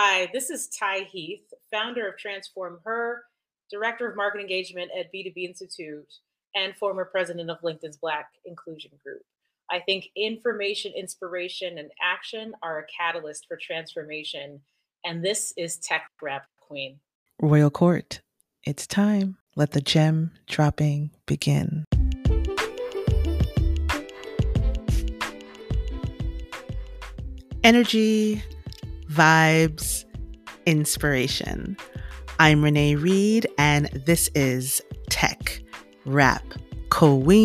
Hi, this is Ty Heath, founder of Transform Her, director of market engagement at B2B Institute, and former president of LinkedIn's Black Inclusion Group. I think information, inspiration, and action are a catalyst for transformation. And this is Tech Rap Queen. Royal Court, it's time. Let the gem dropping begin. Energy, vibes, inspiration. I'm Renee Reed, and this is Tech Rap Queen.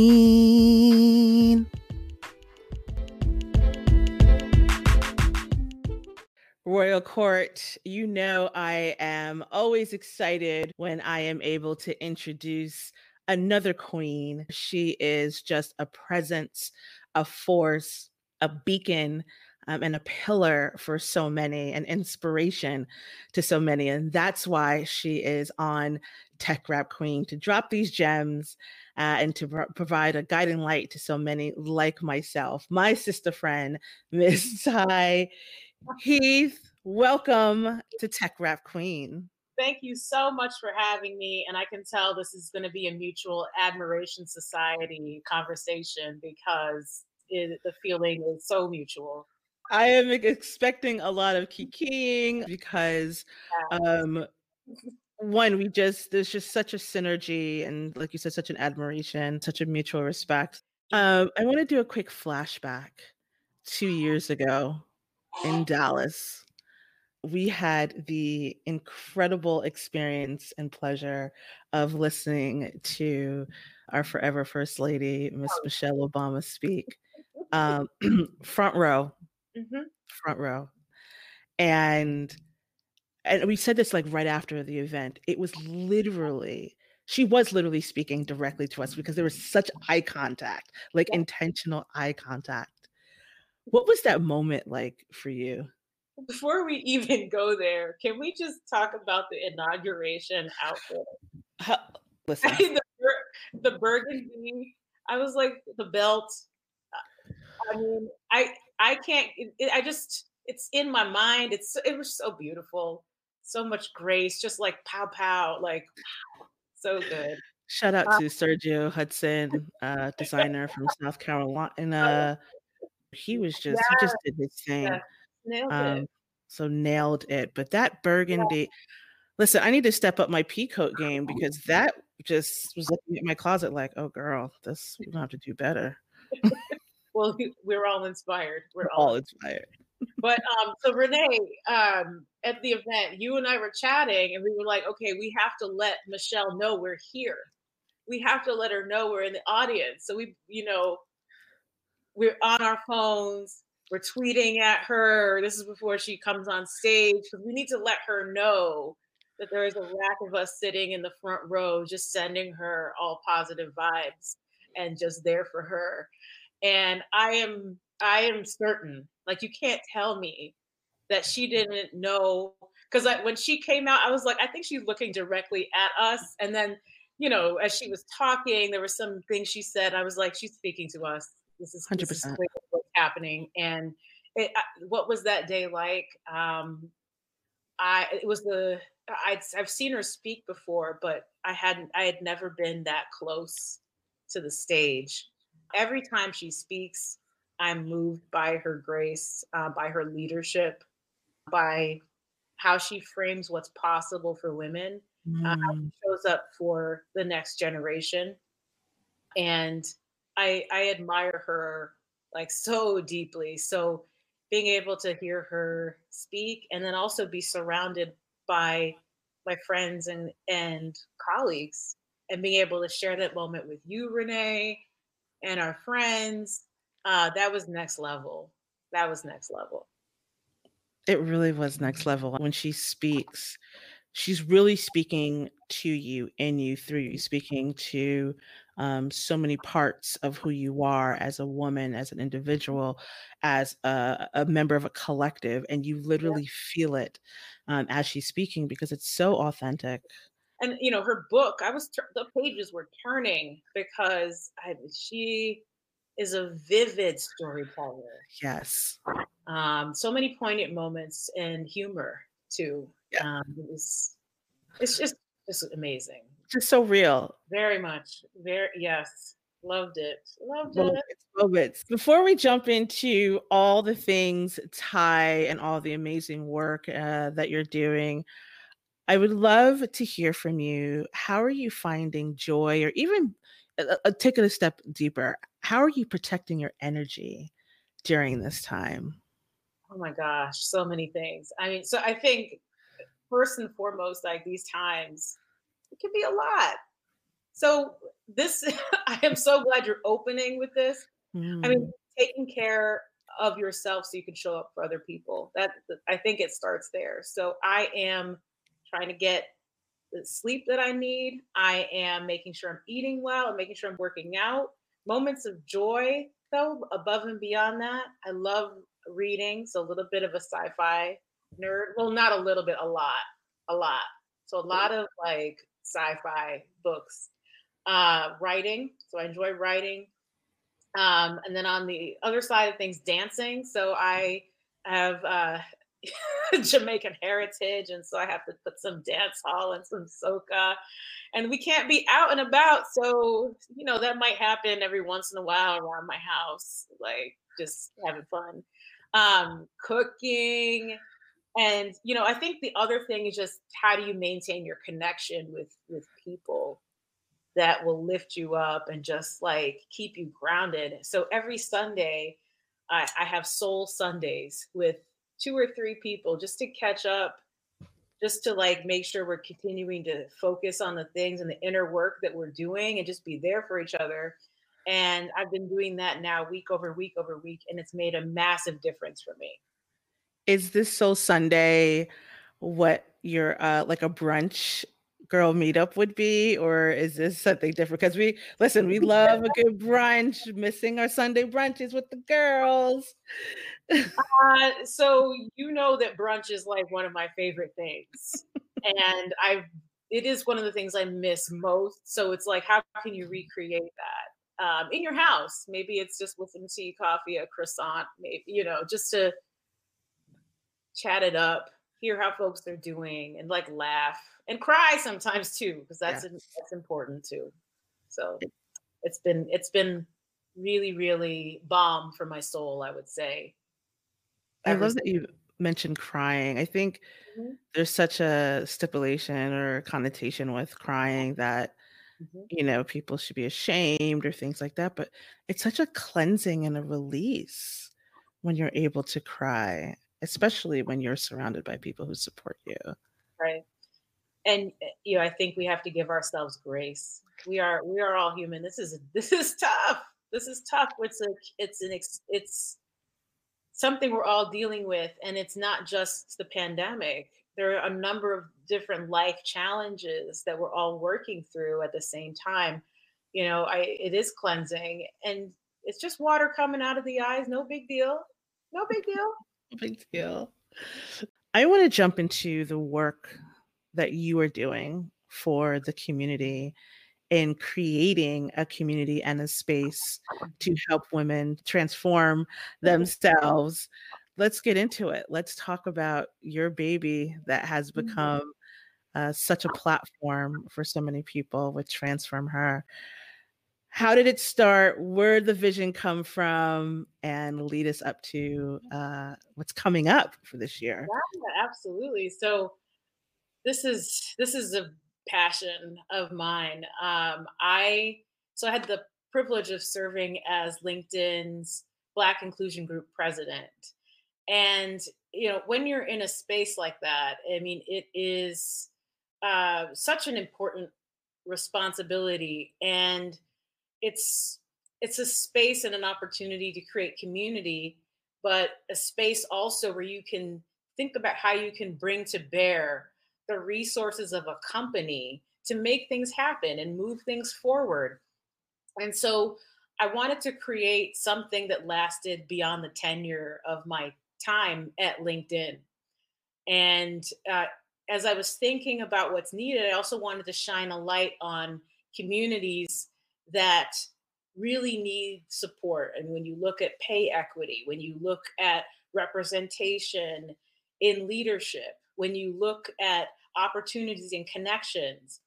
Royal Court, you know I am always excited when I am able to introduce another queen. She is just a presence, a force, a beacon um, and a pillar for so many, and inspiration to so many. And that's why she is on Tech Rap Queen to drop these gems uh, and to pro- provide a guiding light to so many like myself. My sister friend, Miss Ty Heath, welcome to Tech Rap Queen. Thank you so much for having me. And I can tell this is going to be a mutual admiration society conversation because it, the feeling is so mutual. I am expecting a lot of kikiing because um one we just there's just such a synergy and like you said such an admiration such a mutual respect. Um i want to do a quick flashback two years ago in dallas. We had the incredible experience and pleasure of listening to our forever first lady miss oh. michelle obama speak. Um front row mm-hmm. front row. And and we said this like right after the event. It was literally she was literally speaking directly to us because there was such eye contact, like yeah. intentional eye contact. What was that moment like for you? Before we even go there, can we just talk about the inauguration outfit? How, listen, the, the burgundy. I was like the belt. I mean, I I can't. It, I just it's in my mind. It's it was so beautiful, so much grace, just like pow pow, like so good. Shout out uh, to Sergio Hudson, uh, designer from South Carolina. He was just yeah, he just did his thing. Yeah, nailed um, it. So nailed it. But that burgundy. Yeah. Listen, I need to step up my peacoat game because that just was looking at my closet like, oh girl, this we don't have to do better. well, we're all inspired. We're all, all inspired. but um, so Renee, um, at the event, you and I were chatting, and we were like, okay, we have to let Michelle know we're here. We have to let her know we're in the audience. So we, you know, we're on our phones. We're tweeting at her. This is before she comes on stage because we need to let her know that there is a rack of us sitting in the front row, just sending her all positive vibes and just there for her and i am i am certain like you can't tell me that she didn't know because when she came out i was like i think she's looking directly at us and then you know as she was talking there were some things she said i was like she's speaking to us. This is 100% this is what's happening and it, what was that day like? Um i it was the i i've seen her speak before but i hadn't i had never been that close to the stage every time she speaks, I'm moved by her grace, uh, by her leadership, by how she frames what's possible for women, mm. uh, how she mm. shows up for the next generation. And I, I admire her like so deeply. So being able to hear her speak and then also be surrounded by my friends and, and colleagues and being able to share that moment with you, Renee, and our friends. Uh, that was next level. That was next level. It really was next level. When she speaks, she's really speaking to you, in you, through you, speaking to um, so many parts of who you are as a woman, as an individual, as a, a member of a collective. And you literally yeah. feel it um, as she's speaking because it's so authentic and you know her book i was the pages were turning because I, she is a vivid storyteller yes um so many poignant moments and humor too. Yeah. Um, it was, it's just just amazing. Just so real. Very much. Very yes. Loved it. Loved it. Moments. Before we jump into all the things Ty and all the amazing work uh, that you're doing, I would love to hear from you. How are you finding joy, or even uh, uh, take it a step deeper? How are you protecting your energy during this time? Oh my gosh, so many things. I mean, so I think first and foremost, like these times, it can be a lot. So this, I am so glad you're opening with this. Mm. I mean, mm. taking care of yourself so you can show up for other people. That I think it starts there. So I am trying to get the sleep that I need. I am making sure I'm eating well. I'm making sure I'm working out. Moments of joy, though, above and beyond that. I love reading, so a little bit of a sci-fi nerd. Well, not a little bit, a lot, a lot. So a lot of like sci-fi books. Uh, writing, so I enjoy writing. Um, and then on the other side of things, dancing. So I have uh, Jamaican heritage, and so I have to put some dance hall and some soca, and we can't be out and about. So you know that might happen every once in a while around my house, like just having fun, um, cooking, and you know I think the other thing is just how do you maintain your connection with with people that will lift you up and just like keep you grounded. So every Sunday. I, I have soul Sundays with two or three people just to catch up just to like make sure we're continuing to focus on the things and the inner work that we're doing and just be there for each other. And i've been doing that now week over week over week and it's made a massive difference for me. Is this soul sunday what your uh like a brunch girl meetup would be, or is this something different? Because we listen, we love a good brunch, missing our Sunday brunches with the girls. uh, so you know that brunch is like one of my favorite things. and I it is one of the things I miss most. So it's like, how can you recreate that? Um, in your house. Maybe it's just with some tea, coffee, a croissant, maybe, you know, just to chat it up, hear how folks are doing and like laugh and cry sometimes too because that's yeah. that's important too so it's been it's been really really balm for my soul i would say i love that you mentioned crying i think mm-hmm. there's such a stipulation or connotation with crying that mm-hmm. you know people should be ashamed or things like that but it's such a cleansing and a release when you're able to cry especially when you're surrounded by people who support you. Right. And eh, you know i think we have to give ourselves grace. We are we are all human. This is this is tough. This is tough. It's a it's an it's something we're all dealing with and it's not just the pandemic. There are a number of different life challenges that we're all working through at the same time. You know i it is cleansing and it's just water coming out of the eyes. No big deal. No big deal big deal i want to jump into the work that you are doing for the community in creating a community and a space to help women transform themselves. Let's get into it. Let's talk about your baby that has mm-hmm. become uh, such a platform for so many people with Transform Her. How did it start? Where the vision come from? And lead us up to uh, what's coming up for this year. Yeah, absolutely. So, this is this is a passion of mine. Um, I so I had the privilege of serving as LinkedIn's Black Inclusion Group president, and you know when you're in a space like that, I mean it is uh, such an important responsibility, and it's it's a space and an opportunity to create community, but a space also where you can think about how you can bring to bear the resources of a company to make things happen and move things forward. And so I wanted to create something that lasted beyond the tenure of my time at LinkedIn. And uh, as I was thinking about what's needed, I also wanted to shine a light on communities that really need support. And when you look at pay equity, when you look at representation in leadership, when you look at opportunities and connections.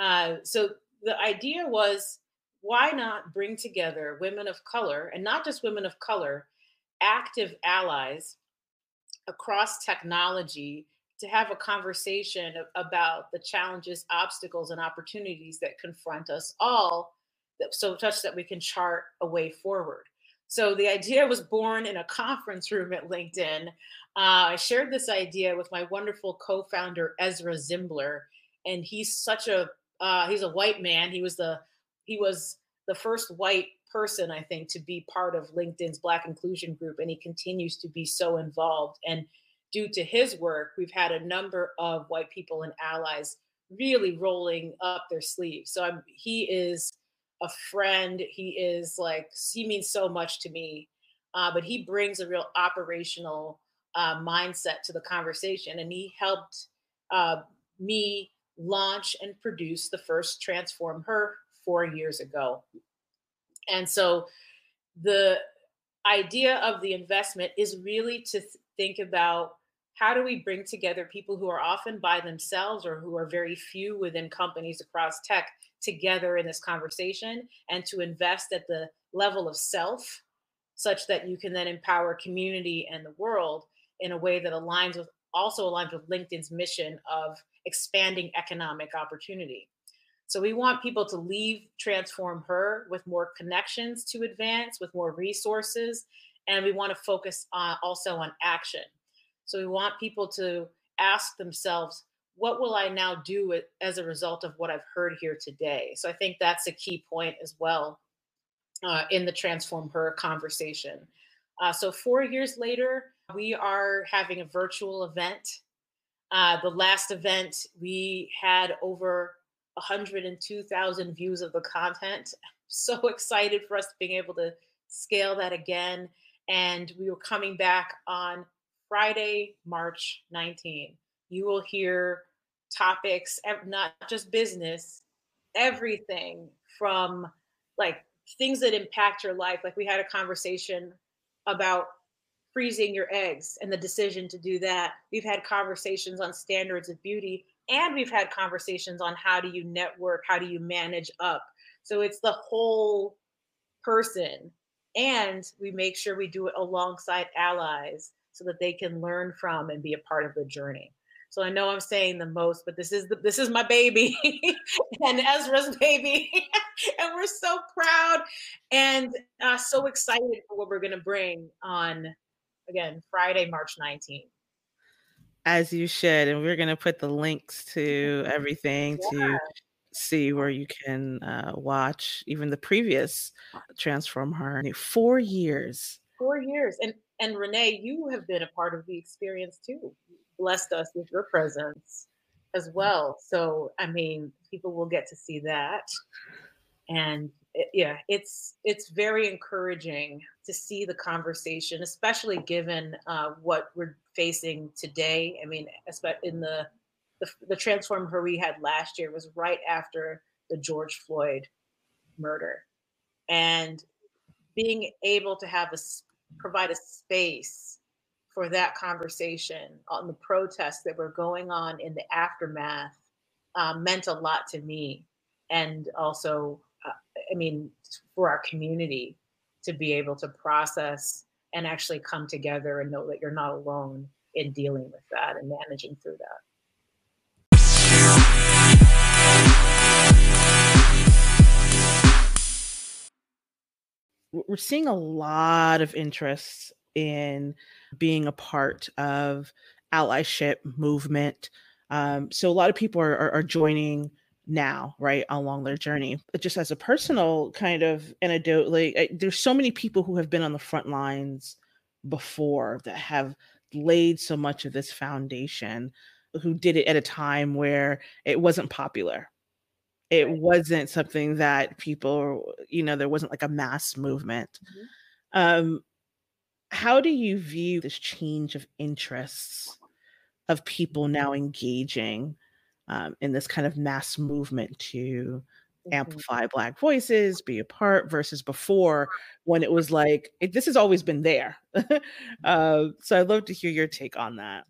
Uh, so the idea was why not bring together women of color and not just women of color, active allies across technology to have a conversation about the challenges, obstacles, and opportunities that confront us all, so such that we can chart a way forward. So the idea was born in a conference room at LinkedIn. Uh, I shared this idea with my wonderful co-founder Ezra Zimbler, and he's such a uh, he's a white man. He was the he was the first white person I think to be part of LinkedIn's Black Inclusion Group, and he continues to be so involved. And due to his work, we've had a number of white people and allies really rolling up their sleeves. So I'm, he is a friend. He is like, he means so much to me. Uh, but he brings a real operational uh, mindset to the conversation. And he helped uh, me launch and produce the first Transform Her four years ago. And so the idea of the investment is really to th- think about how do we bring together people who are often by themselves or who are very few within companies across tech together in this conversation and to invest at the level of self such that you can then empower community and the world in a way that aligns with also aligns with LinkedIn's mission of expanding economic opportunity. So we want people to leave Transform Her with more connections to advance, with more resources, and we want to focus on also on action. So we want people to ask themselves, what will I now do as a result of what I've heard here today? So I think that's a key point as well uh, in the Transform Her conversation. Uh, so four years later, we are having a virtual event. Uh, the last event, we had over 102,000 views of the content. So excited for us being able to scale that again. And we were coming back on Friday, March 19. You will hear topics, not just business, everything from like things that impact your life. Like we had a conversation about freezing your eggs and the decision to do that. We've had conversations on standards of beauty and we've had conversations on how do you network, how do you manage up. So it's the whole person. And we make sure we do it alongside allies so that they can learn from and be a part of the journey. So I know I'm saying the most, but this is the, this is my baby and Ezra's baby, and we're so proud and uh, so excited for what we're going to bring on again Friday, March 19th. As you should, and we're going to put the links to everything yeah. to see where you can uh, watch even the previous Transform Her. Four years. Four years, and and Renee, you have been a part of the experience too. blessed us with your presence as well. So, I mean, people will get to see that. And it, yeah, it's it's very encouraging to see the conversation, especially given uh, what we're facing today. I mean, in the, the the transform her we had last year was right after the George Floyd murder, and being able to have a provide a space for that conversation on the protests that were going on in the aftermath um, meant a lot to me and also uh, i mean for our community to be able to process and actually come together and know that you're not alone in dealing with that and managing through that we're seeing a lot of interest in being a part of allyship movement. Um, so a lot of people are, are, are joining now, right, along their journey. But just as a personal kind of anecdote, like I, there's so many people who have been on the front lines before that have laid so much of this foundation, who did it at a time where it wasn't popular, it wasn't something that people you know there wasn't like a mass movement mm-hmm. um how do you view this change of interests of people now engaging um, in this kind of mass movement to mm-hmm. amplify black voices be a part versus before when it was like it, this has always been there uh, so i'd love to hear your take on that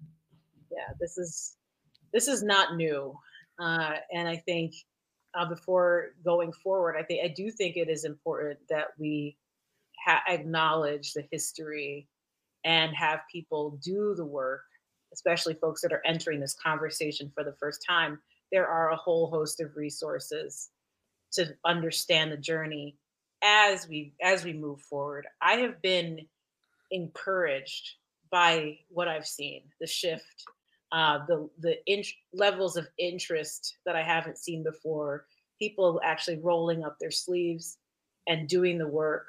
yeah. This is this is not new, uh, and I think uh, before going forward, I think I do think it is important that we ha- acknowledge the history and have people do the work, especially folks that are entering this conversation for the first time. There are a whole host of resources to understand the journey as we as we move forward. I have been encouraged by what I've seen, the shift, uh, the the in- levels of interest that I haven't seen before. People actually rolling up their sleeves and doing the work.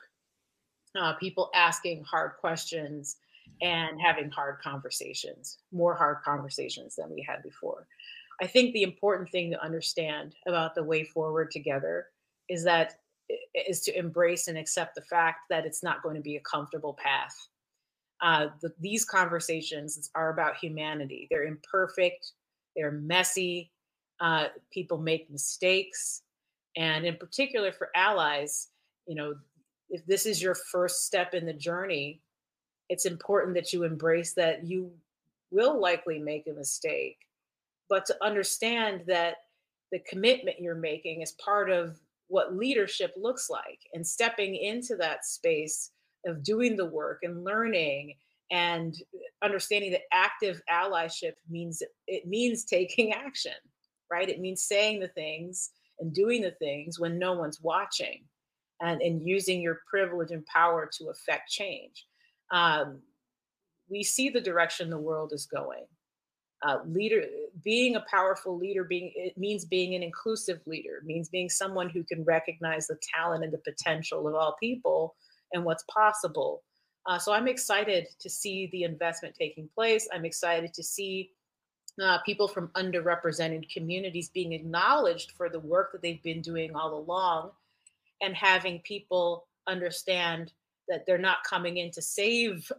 Uh, people asking hard questions and having hard conversations, more hard conversations than we had before. I think the important thing to understand about the way forward together is that is to embrace and accept the fact that it's not going to be a comfortable path. Uh, the, these conversations are about humanity. They're imperfect. They're messy. Uh, people make mistakes, and in particular for allies, you know, if this is your first step in the journey, it's important that you embrace that you will likely make a mistake, but to understand that the commitment you're making is part of what leadership looks like and stepping into that space of doing the work and learning and understanding that active allyship means it means taking action right? It means saying the things and doing the things when no one's watching and, and using your privilege and power to affect change. Um, we see the direction the world is going. Uh, leader being a powerful leader being it means being an inclusive leader means being someone who can recognize the talent and the potential of all people and what's possible. Uh, so i'm excited to see the investment taking place. I'm excited to see uh, people from underrepresented communities being acknowledged for the work that they've been doing all along and having people understand that they're not coming in to save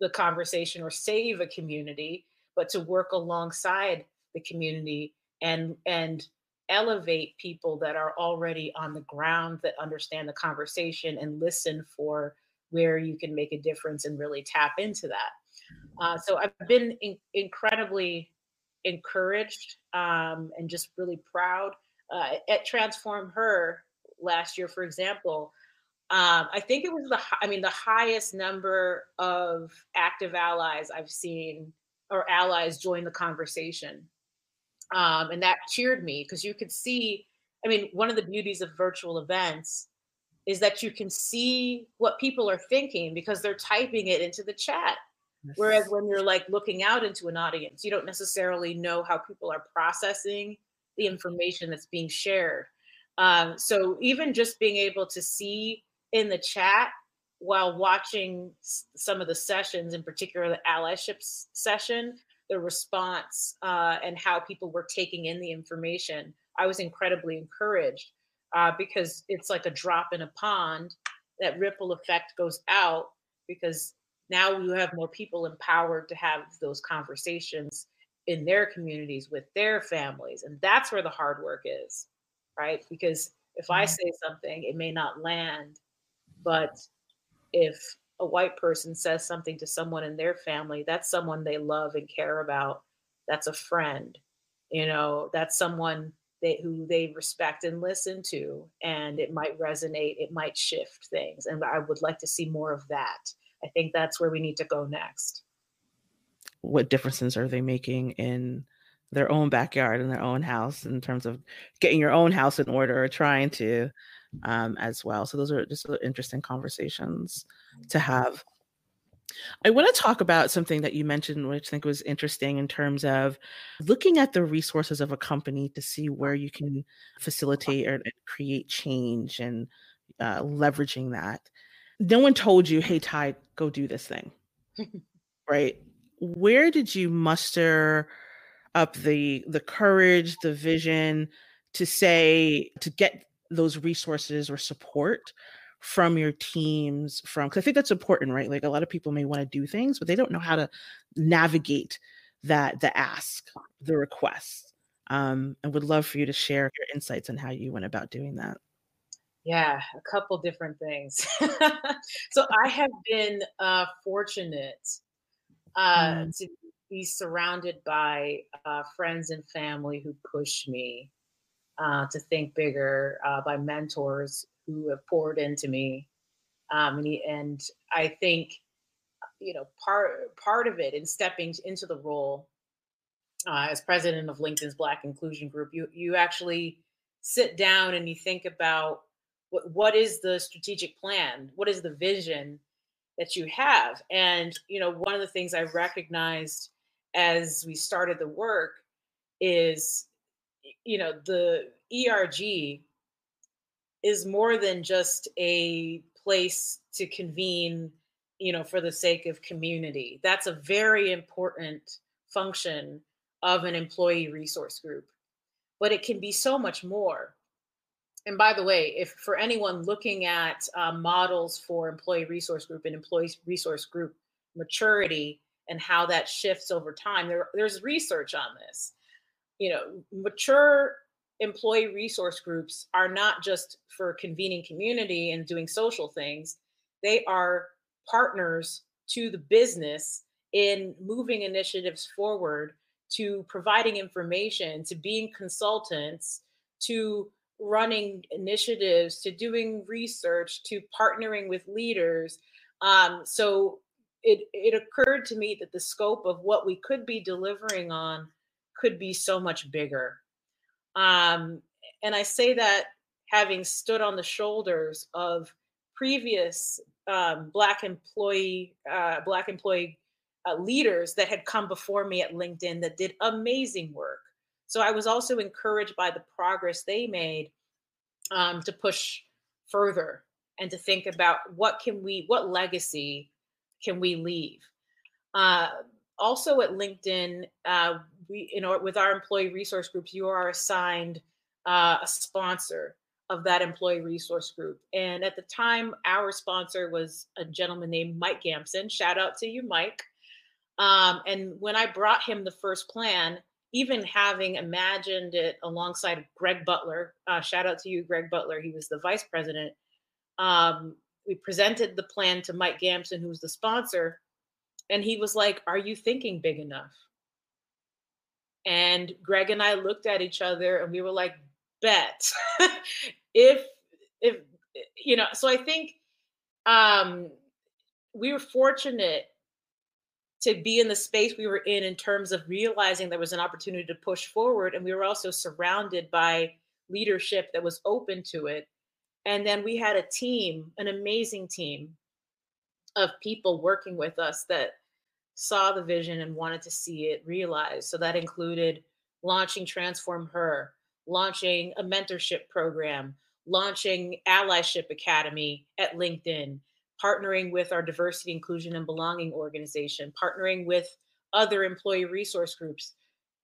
the conversation or save a community but to work alongside the community and and elevate people that are already on the ground that understand the conversation and listen for where you can make a difference and really tap into that. Uh, so I've been in, incredibly encouraged um, and just really proud. Uh, at Transform Her last year, for example, um, I think it was the I mean the highest number of active allies I've seen or allies join the conversation. Um, and that cheered me because you could see, I mean, one of the beauties of virtual events is that you can see what people are thinking because they're typing it into the chat. Yes. Whereas when you're like looking out into an audience, you don't necessarily know how people are processing the information that's being shared. Um, so even just being able to see in the chat while watching some of the sessions, in particular the allyship session, the response uh, and how people were taking in the information, I was incredibly encouraged uh, because it's like a drop in a pond. That ripple effect goes out because now you have more people empowered to have those conversations in their communities with their families. And that's where the hard work is, right? Because if I mm-hmm. say something, it may not land, but if a white person says something to someone in their family, that's someone they love and care about. That's a friend. You know, that's someone they, who they respect and listen to, and it might resonate, it might shift things. And I would like to see more of that. I think that's where we need to go next. What differences are they making in their own backyard in their own house in terms of getting your own house in order or trying to um, as well. So those are just interesting conversations to have. I want to talk about something that you mentioned, which I think was interesting in terms of looking at the resources of a company to see where you can facilitate or create change and uh, leveraging that. No one told you, hey, Ty, go do this thing, right? Where did you muster up the the courage, the vision to say to get those resources or support from your teams from because i think that's important right? Like a lot of people may want to do things but they don't know how to navigate that the ask the request um, and would love for you to share your insights on how you went about doing that. Yeah a couple different things. So i have been uh, fortunate uh, mm. to be surrounded by uh, friends and family who push me uh, to think bigger, uh, by mentors who have poured into me. Um, and, and I think, you know, part part of it in stepping into the role uh, as president of LinkedIn's Black Inclusion Group, you you actually sit down and you think about what what is the strategic plan, what is the vision that you have, and you know, one of the things I recognized as we started the work is you know the erg is more than just a place to convene you know for the sake of community that's a very important function of an employee resource group but it can be so much more and by the way if for anyone looking at uh, models for employee resource group and employee resource group maturity and how that shifts over time. There, there's research on this. You know, mature employee resource groups are not just for convening community and doing social things, they are partners to the business in moving initiatives forward, to providing information, to being consultants, to running initiatives, to doing research, to partnering with leaders. Um, so it it occurred to me that the scope of what we could be delivering on could be so much bigger um, and i say that having stood on the shoulders of previous um, black employee uh, black employee uh, leaders that had come before me at linkedin that did amazing work so i was also encouraged by the progress they made um, to push further and to think about what can we what legacy can we leave? Uh, also at LinkedIn, uh, we you know with our employee resource groups, you are assigned uh, a sponsor of that employee resource group. And at the time, our sponsor was a gentleman named Mike Gamson. Shout out to you, Mike. Um, and when I brought him the first plan, even having imagined it alongside Greg Butler, uh, shout out to you, Greg Butler. He was the vice president. Um, we presented the plan to Mike Gamson, who's the sponsor, and he was like, Are you thinking big enough? And Greg and I looked at each other and we were like, Bet. if, if, you know, so I think um, we were fortunate to be in the space we were in in terms of realizing there was an opportunity to push forward. And we were also surrounded by leadership that was open to it and then we had a team, an amazing team of people working with us that saw the vision and wanted to see it realized. So that included launching Transform Her, launching a mentorship program, launching Allyship Academy at LinkedIn, partnering with our diversity, inclusion, and belonging organization, partnering with other employee resource groups,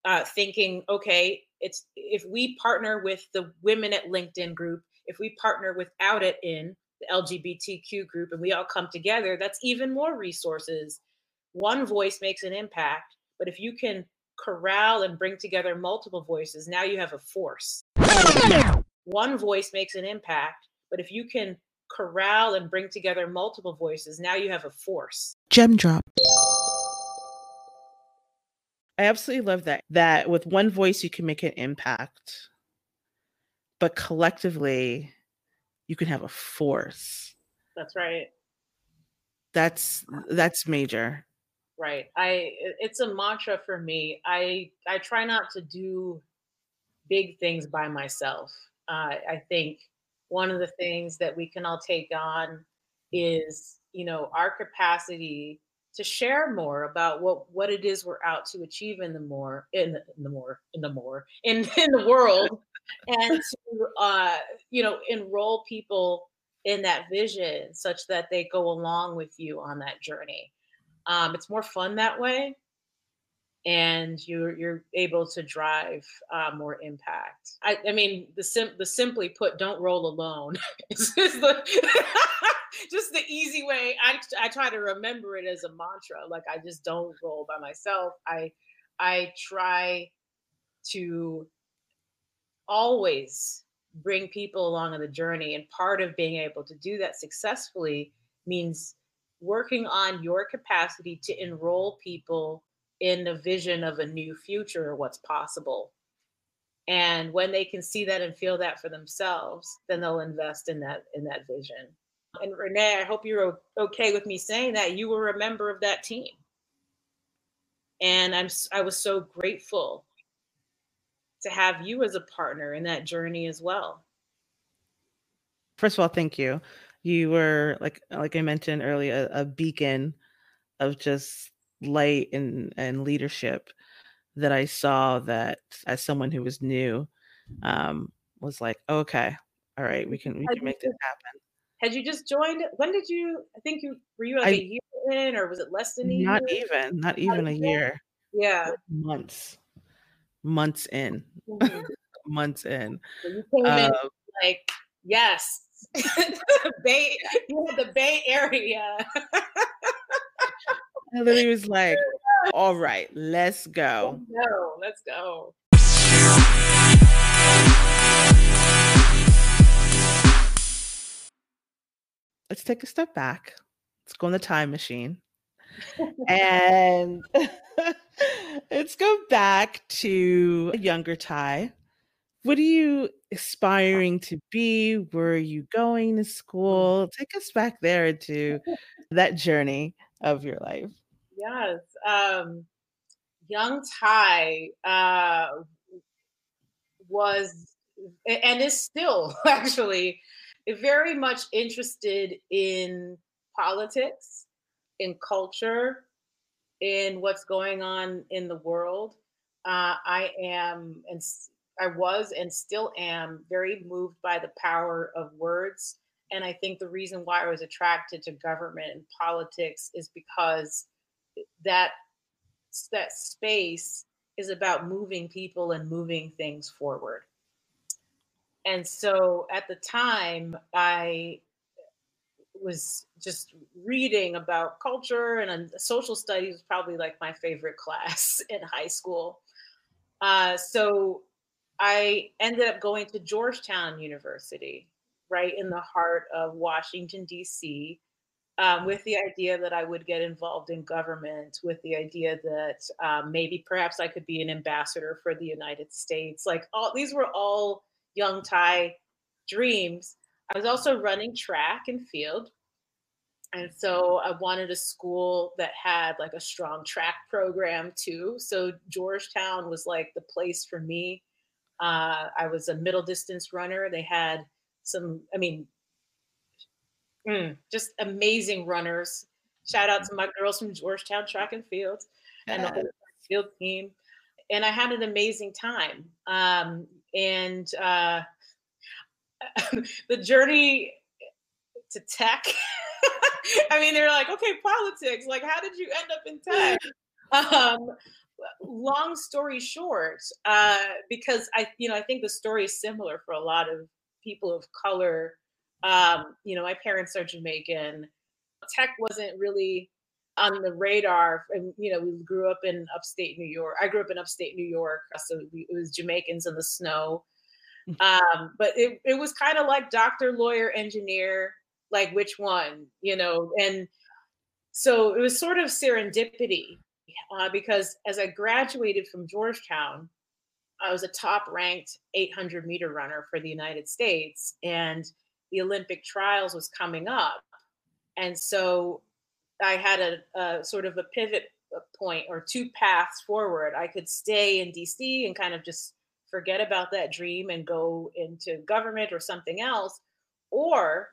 uh, thinking, okay, it's if we partner with the women at LinkedIn group if we partner without it in the LGBTQ group and we all come together, that's even more resources. One voice makes an impact, but if you can corral and bring together multiple voices, now you have a force. One voice makes an impact, but if you can corral and bring together multiple voices, now you have a force. Gem drop. I absolutely love that. That with one voice, you can make an impact but collectively you can have a force that's right that's that's major right i it's a mantra for me i i try not to do big things by myself uh, i think one of the things that we can all take on is you know our capacity to share more about what what it is we're out to achieve in the more in the, in the more in the more in in the world and to uh you know enroll people in that vision such that they go along with you on that journey um it's more fun that way and you're you're able to drive uh, more impact. I, I mean, the sim the simply put, don't roll alone. is the just the easy way. I I try to remember it as a mantra. Like I just don't roll by myself. I I try to always bring people along on the journey, and part of being able to do that successfully means working on your capacity to enroll people in the vision of a new future what's possible. And when they can see that and feel that for themselves, then they'll invest in that in that vision. And Renee, I hope you're okay with me saying that you were a member of that team. And I'm I was so grateful to have you as a partner in that journey as well. First of all, thank you. You were like like I mentioned earlier, a, a beacon of just light and and leadership that I saw that as someone who was new um was like okay all right we can we can make this happen. had you just joined when did you i think you were you like I, a year in or was it less than a not year? even not even a year. Yeah. Months months in. Mm-hmm. months in. So you came in um, like yes bay you had the bay area I literally was like, all right, let's go. Let's go. Let's go. Let's take a step back. Let's go in the time machine. and let's go back to a younger Ty. What are you aspiring to be? Where are you going to school? Take us back there to that journey of your life. Yes. Um, young Ty uh, was and is still actually very much interested in politics, in culture, in what's going on in the world. Uh, I am and I was and still am very moved by the power of words. And I think the reason why I was attracted to government and politics is because that that space is about moving people and moving things forward. And so at the time, I was just reading about culture and social studies was probably like my favorite class in high school. Uh, so I ended up going to Georgetown University, right in the heart of Washington, D.C um, with the idea that I would get involved in government, with the idea that um, maybe perhaps I could be an ambassador for the United States. Like all these were all young Ty dreams. I was also running track and field. And so I wanted a school that had like a strong track program too. So Georgetown was like the place for me. Uh, I was a middle distance runner. They had some, I mean, Mm, just amazing runners. Shout out to my girls from Georgetown Track and Field and the whole field team. And I had an amazing time. Um, and uh, the journey to tech. I mean, they're like, okay, politics. Like, how did you end up in tech? Um, long story short, uh, because I, you know, I think the story is similar for a lot of people of color um, you know, my parents are Jamaican. Tech wasn't really on the radar. And, you know, we grew up in upstate New York. I grew up in upstate New York. So we, it was Jamaicans in the snow. Um, but it, it was kind of like doctor, lawyer, engineer, like which one, you know? And so it was sort of serendipity uh, because as I graduated from Georgetown, I was a top ranked 800 meter runner for the United States. And the Olympic trials was coming up. And so I had a, a, sort of a pivot point or two paths forward. I could stay in DC and kind of just forget about that dream and go into government or something else. Or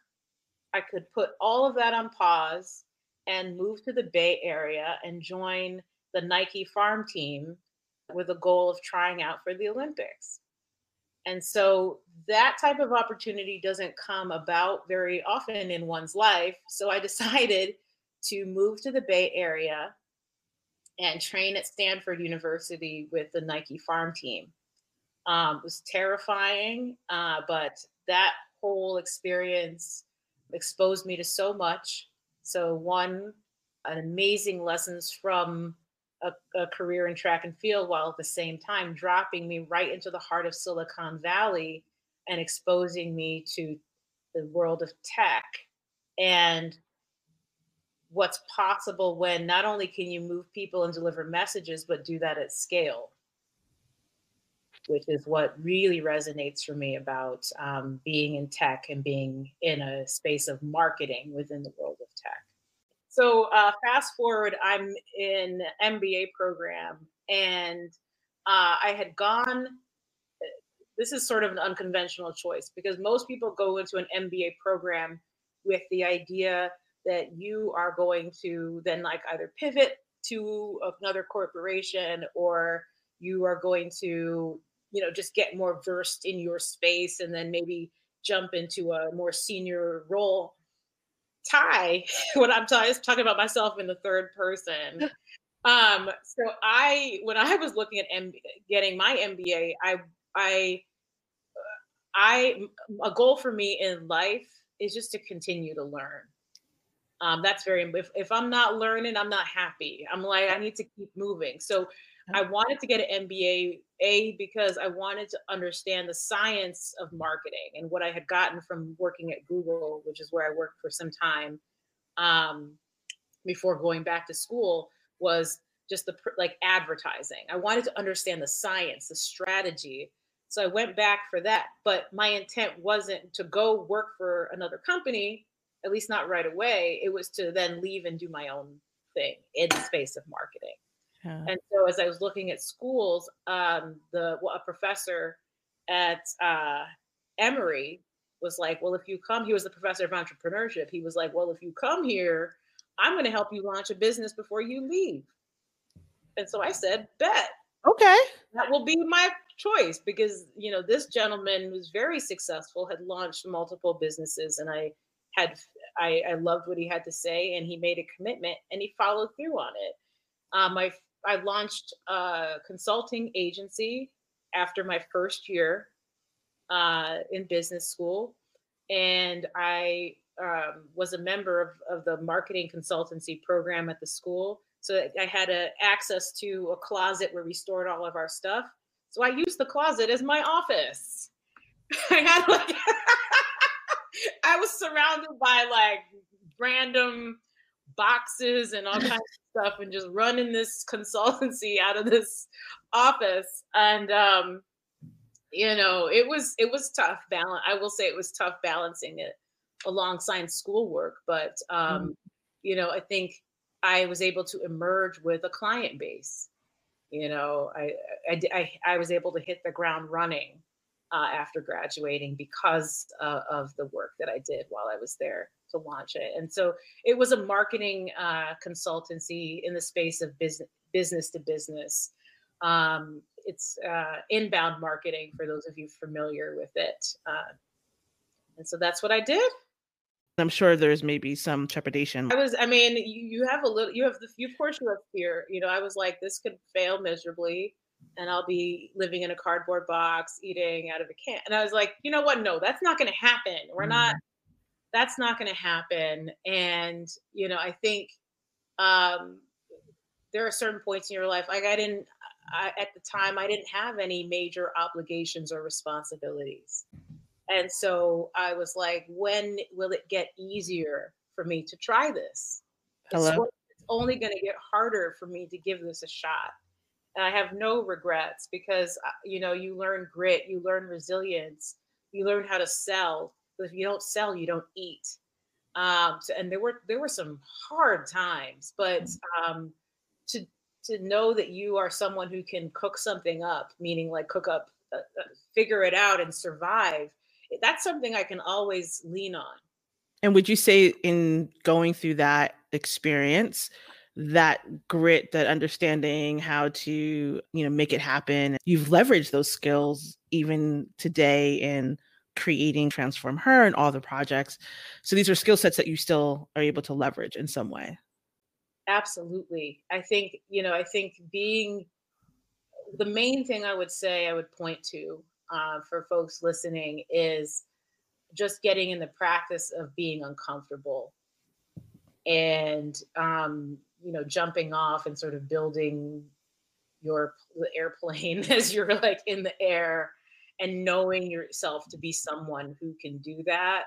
I could put all of that on pause and move to the Bay Area and join the Nike farm team with a goal of trying out for the Olympics. And so that type of opportunity doesn't come about very often in one's life. So I decided to move to the Bay Area and train at Stanford University with the Nike farm team. Um, it was terrifying, uh, but that whole experience exposed me to so much. So, one, amazing lessons from a, a, career in track and field while at the same time dropping me right into the heart of Silicon Valley and exposing me to the world of tech. And what's possible when not only can you move people and deliver messages, but do that at scale, which is what really resonates for me about um, being in tech and being in a space of marketing within the world of tech. So uh, fast forward, I'm in MBA program, and uh, I had gone. This is sort of an unconventional choice because most people go into an MBA program with the idea that you are going to then like either pivot to another corporation or you are going to you know just get more versed in your space and then maybe jump into a more senior role Ty, when I'm t- talking about myself in the third person. Um, so I, when I was looking at M- getting my MBA, I, I, I, a goal for me in life is just to continue to learn. Um, that's very, if, if I'm not learning, I'm not happy. I'm like, I need to keep moving. So I wanted to get an MBA, A, because I wanted to understand the science of marketing and what I had gotten from working at Google, which is where I worked for some time um, before going back to school, was just the like advertising. I wanted to understand the science, the strategy. So I went back for that. But my intent wasn't to go work for another company, at least not right away. It was to then leave and do my own thing in the space of marketing. Yeah. And so as I was looking at schools, um, the well, a professor at uh, Emory was like, "Well, if you come, he was the professor of entrepreneurship. He was like, "Well, if you come here, I'm going to help you launch a business before you leave." And so I said, "Bet." Okay. That will be my choice because you know this gentleman was very successful, had launched multiple businesses, and I had I, I loved what he had to say, and he made a commitment, and he followed through on it. Um, my I launched a consulting agency after my first year uh, in business school, and I um, was a member of, of the marketing consultancy program at the school. So I had a, access to a closet where we stored all of our stuff. So I used the closet as my office. I had like I was surrounded by like random boxes and all kinds of stuff and just running this consultancy out of this office. And um you know it was it was tough balance i will say it was tough balancing it alongside schoolwork but um mm-hmm. you know i think i was able to emerge with a client base. You know i i i, I was able to hit the ground running uh, after graduating because uh, of the work that i did while i was there to launch it. And so it was a marketing uh, consultancy in the space of business business to business. Um, it's uh, inbound marketing for those of you familiar with it. Uh, and so that's what I did. I'm sure there's maybe some trepidation. I was, I mean, you, you have a little, you have the, of course you have fear. You know, I was like, this could fail miserably and I'll be living in a cardboard box, eating out of a can. And I was like, you know what? No, that's not going to happen. We're mm-hmm. not, that's not going to happen. And, you know, I think um, there are certain points in your life, like I didn't, I, at the time, I didn't have any major obligations or responsibilities. And so I was like, when will it get easier for me to try this? Hello? It's, it's only going to get harder for me to give this a shot. And I have no regrets because, uh, you know, you learn grit, you learn resilience, you learn how to sell, if you don't sell, you don't eat. Um, so, and there were there were some hard times, but mm. um, to to know that you are someone who can cook something up, meaning like cook up, uh, uh, figure it out, and survive. That's something I can always lean on. And would you say in going through that experience, that grit, that understanding how to, you know, make it happen, you've leveraged those skills even today in creating transform her and all the projects. So these are skill sets that you still are able to leverage in some way. Absolutely. I think you know i think being the main thing i would say i would point to uh, for folks listening is just getting in the practice of being uncomfortable and um, you know jumping off and sort of building your airplane as you're like in the air and knowing yourself to be someone who can do that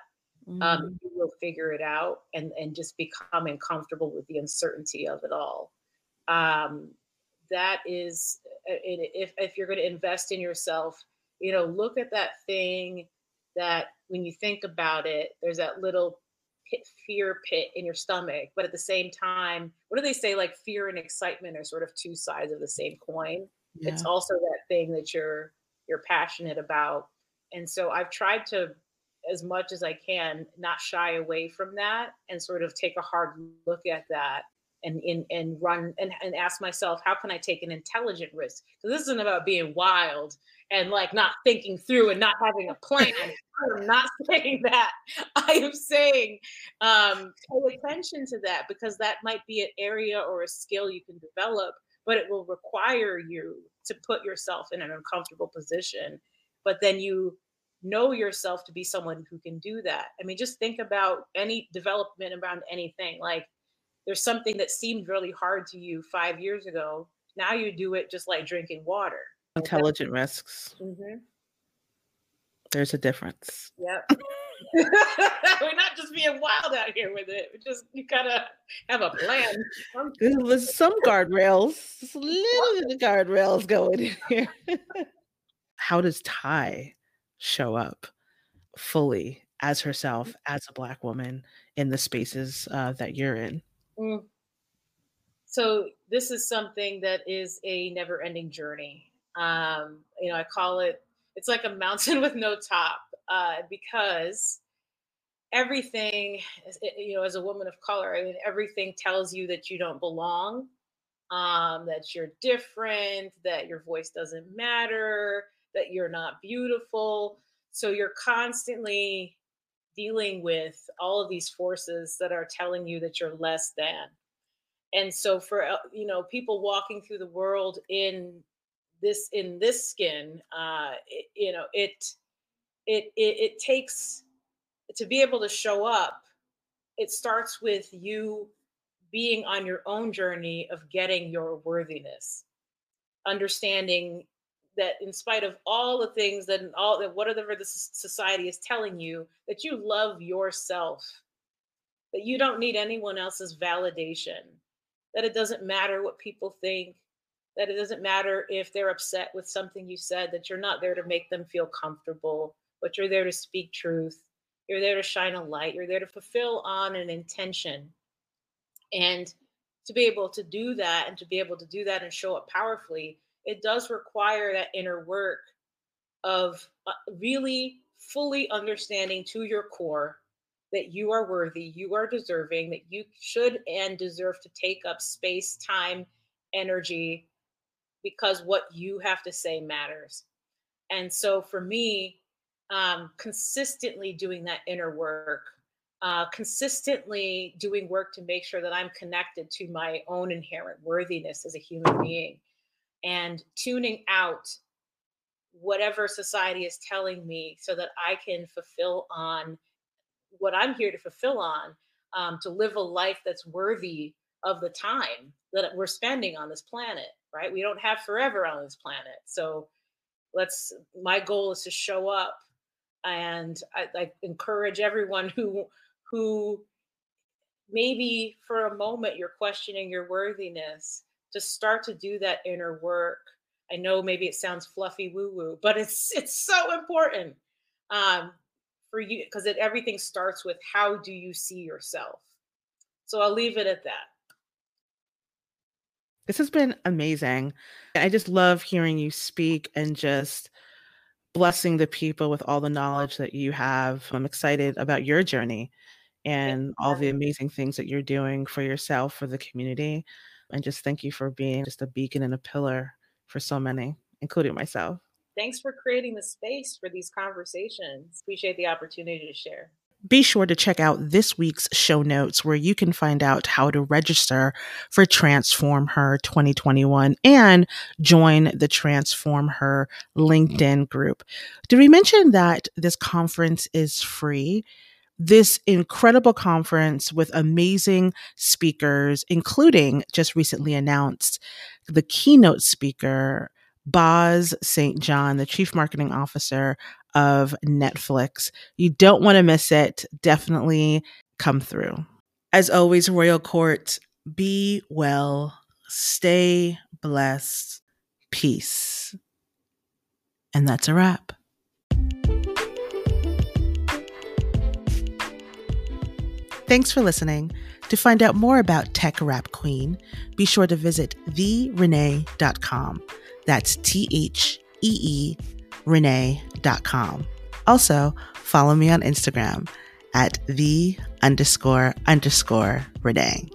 um, mm-hmm. um, you will figure it out and and just becoming comfortable with the uncertainty of it all um, that is uh, if, if you're going to invest in yourself you know look at that thing that when you think about it there's that little pit, fear pit in your stomach but at the same time what do they say like fear and excitement are sort of two sides of the same coin yeah. it's also that thing that you're you're passionate about. And so i've tried to as much as i can not shy away from that and sort of take a hard look at that and in and run and, and ask myself how can i take an intelligent risk? Because this isn't about being wild and like not thinking through and not having a plan. I'm not saying that. I am saying um, pay attention to that because that might be an area or a skill you can develop but it will require you to put yourself in an uncomfortable position but then you know yourself to be someone who can do that i mean just think about any development around anything like there's something that seemed really hard to you five years ago. Now you do it just like drinking water. Intelligent risks. Mm-hmm. There's a difference. Yep. We're not just being wild out here with it. We just you gotta have a plan. There's some guardrails, just a little bit of guardrails going in here. How does Ty show up fully as herself, as a black woman in the spaces uh, that you're in? Mm. So this is something that is a never-ending journey. Um, you know, I call it. It's like a mountain with no top uh, because everything, you know, as a woman of color, I mean, everything tells you that you don't belong, um, that you're different, that your voice doesn't matter, that you're not beautiful. So you're constantly dealing with all of these forces that are telling you that you're less than. And so for uh, you know people walking through the world in this in this skin, uh, it, you know it, it it it takes to be able to show up. It starts with you being on your own journey of getting your worthiness, understanding that in spite of all the things that all that whatever the society is telling you that you love yourself that you don't need anyone else's validation that it doesn't matter what people think that it doesn't matter if they're upset with something you said that you're not there to make them feel comfortable but you're there to speak truth. You're there to shine a light. You're there to fulfill on an intention. And to be able to do that and to be able to do that and show up powerfully it does require that inner work of uh, really fully understanding to your core that you are worthy, you are deserving, that you should and deserve to take up space, time, energy, because what you have to say matters. And so for me, um, consistently doing that inner work, uh, consistently doing work to make sure that I'm connected to my own inherent worthiness as a human being and tuning out whatever society is telling me so that I can fulfill on what I'm here to fulfill on, um, to live a life that's worthy of the time that we're spending on this planet, right? We don't have forever on this planet. So let's, my goal is to show up and I, I encourage everyone who, who maybe for a moment you're questioning your worthiness to start to do that inner work. I know maybe it sounds fluffy woo woo, but it's it's so important um, for you because it everything starts with how do you see yourself. So I'll leave it at that. This has been amazing. I just love hearing you speak and just blessing the people with all the knowledge that you have. I'm excited about your journey and all the amazing things that you're doing for yourself, for the community. And just thank you for being just a beacon and a pillar for so many, including myself. Thanks for creating the space for these conversations. Appreciate the opportunity to share. Be sure to check out this week's show notes where you can find out how to register for Transform Her 2021 and join the Transform Her LinkedIn group. Did we mention that this conference is free? this incredible conference with amazing speakers, including just recently announced the keynote speaker, Boz Saint John, the Chief Marketing Officer of Netflix. You don't want to miss it. Definitely come through. As always, Royal Court, be well, stay blessed, peace. And that's a wrap. Thanks for listening. To find out more about Tech Rap Queen, be sure to visit theerenee.com. That's T H E E Renee.com. Also, follow me on Instagram at the underscore underscore Renee.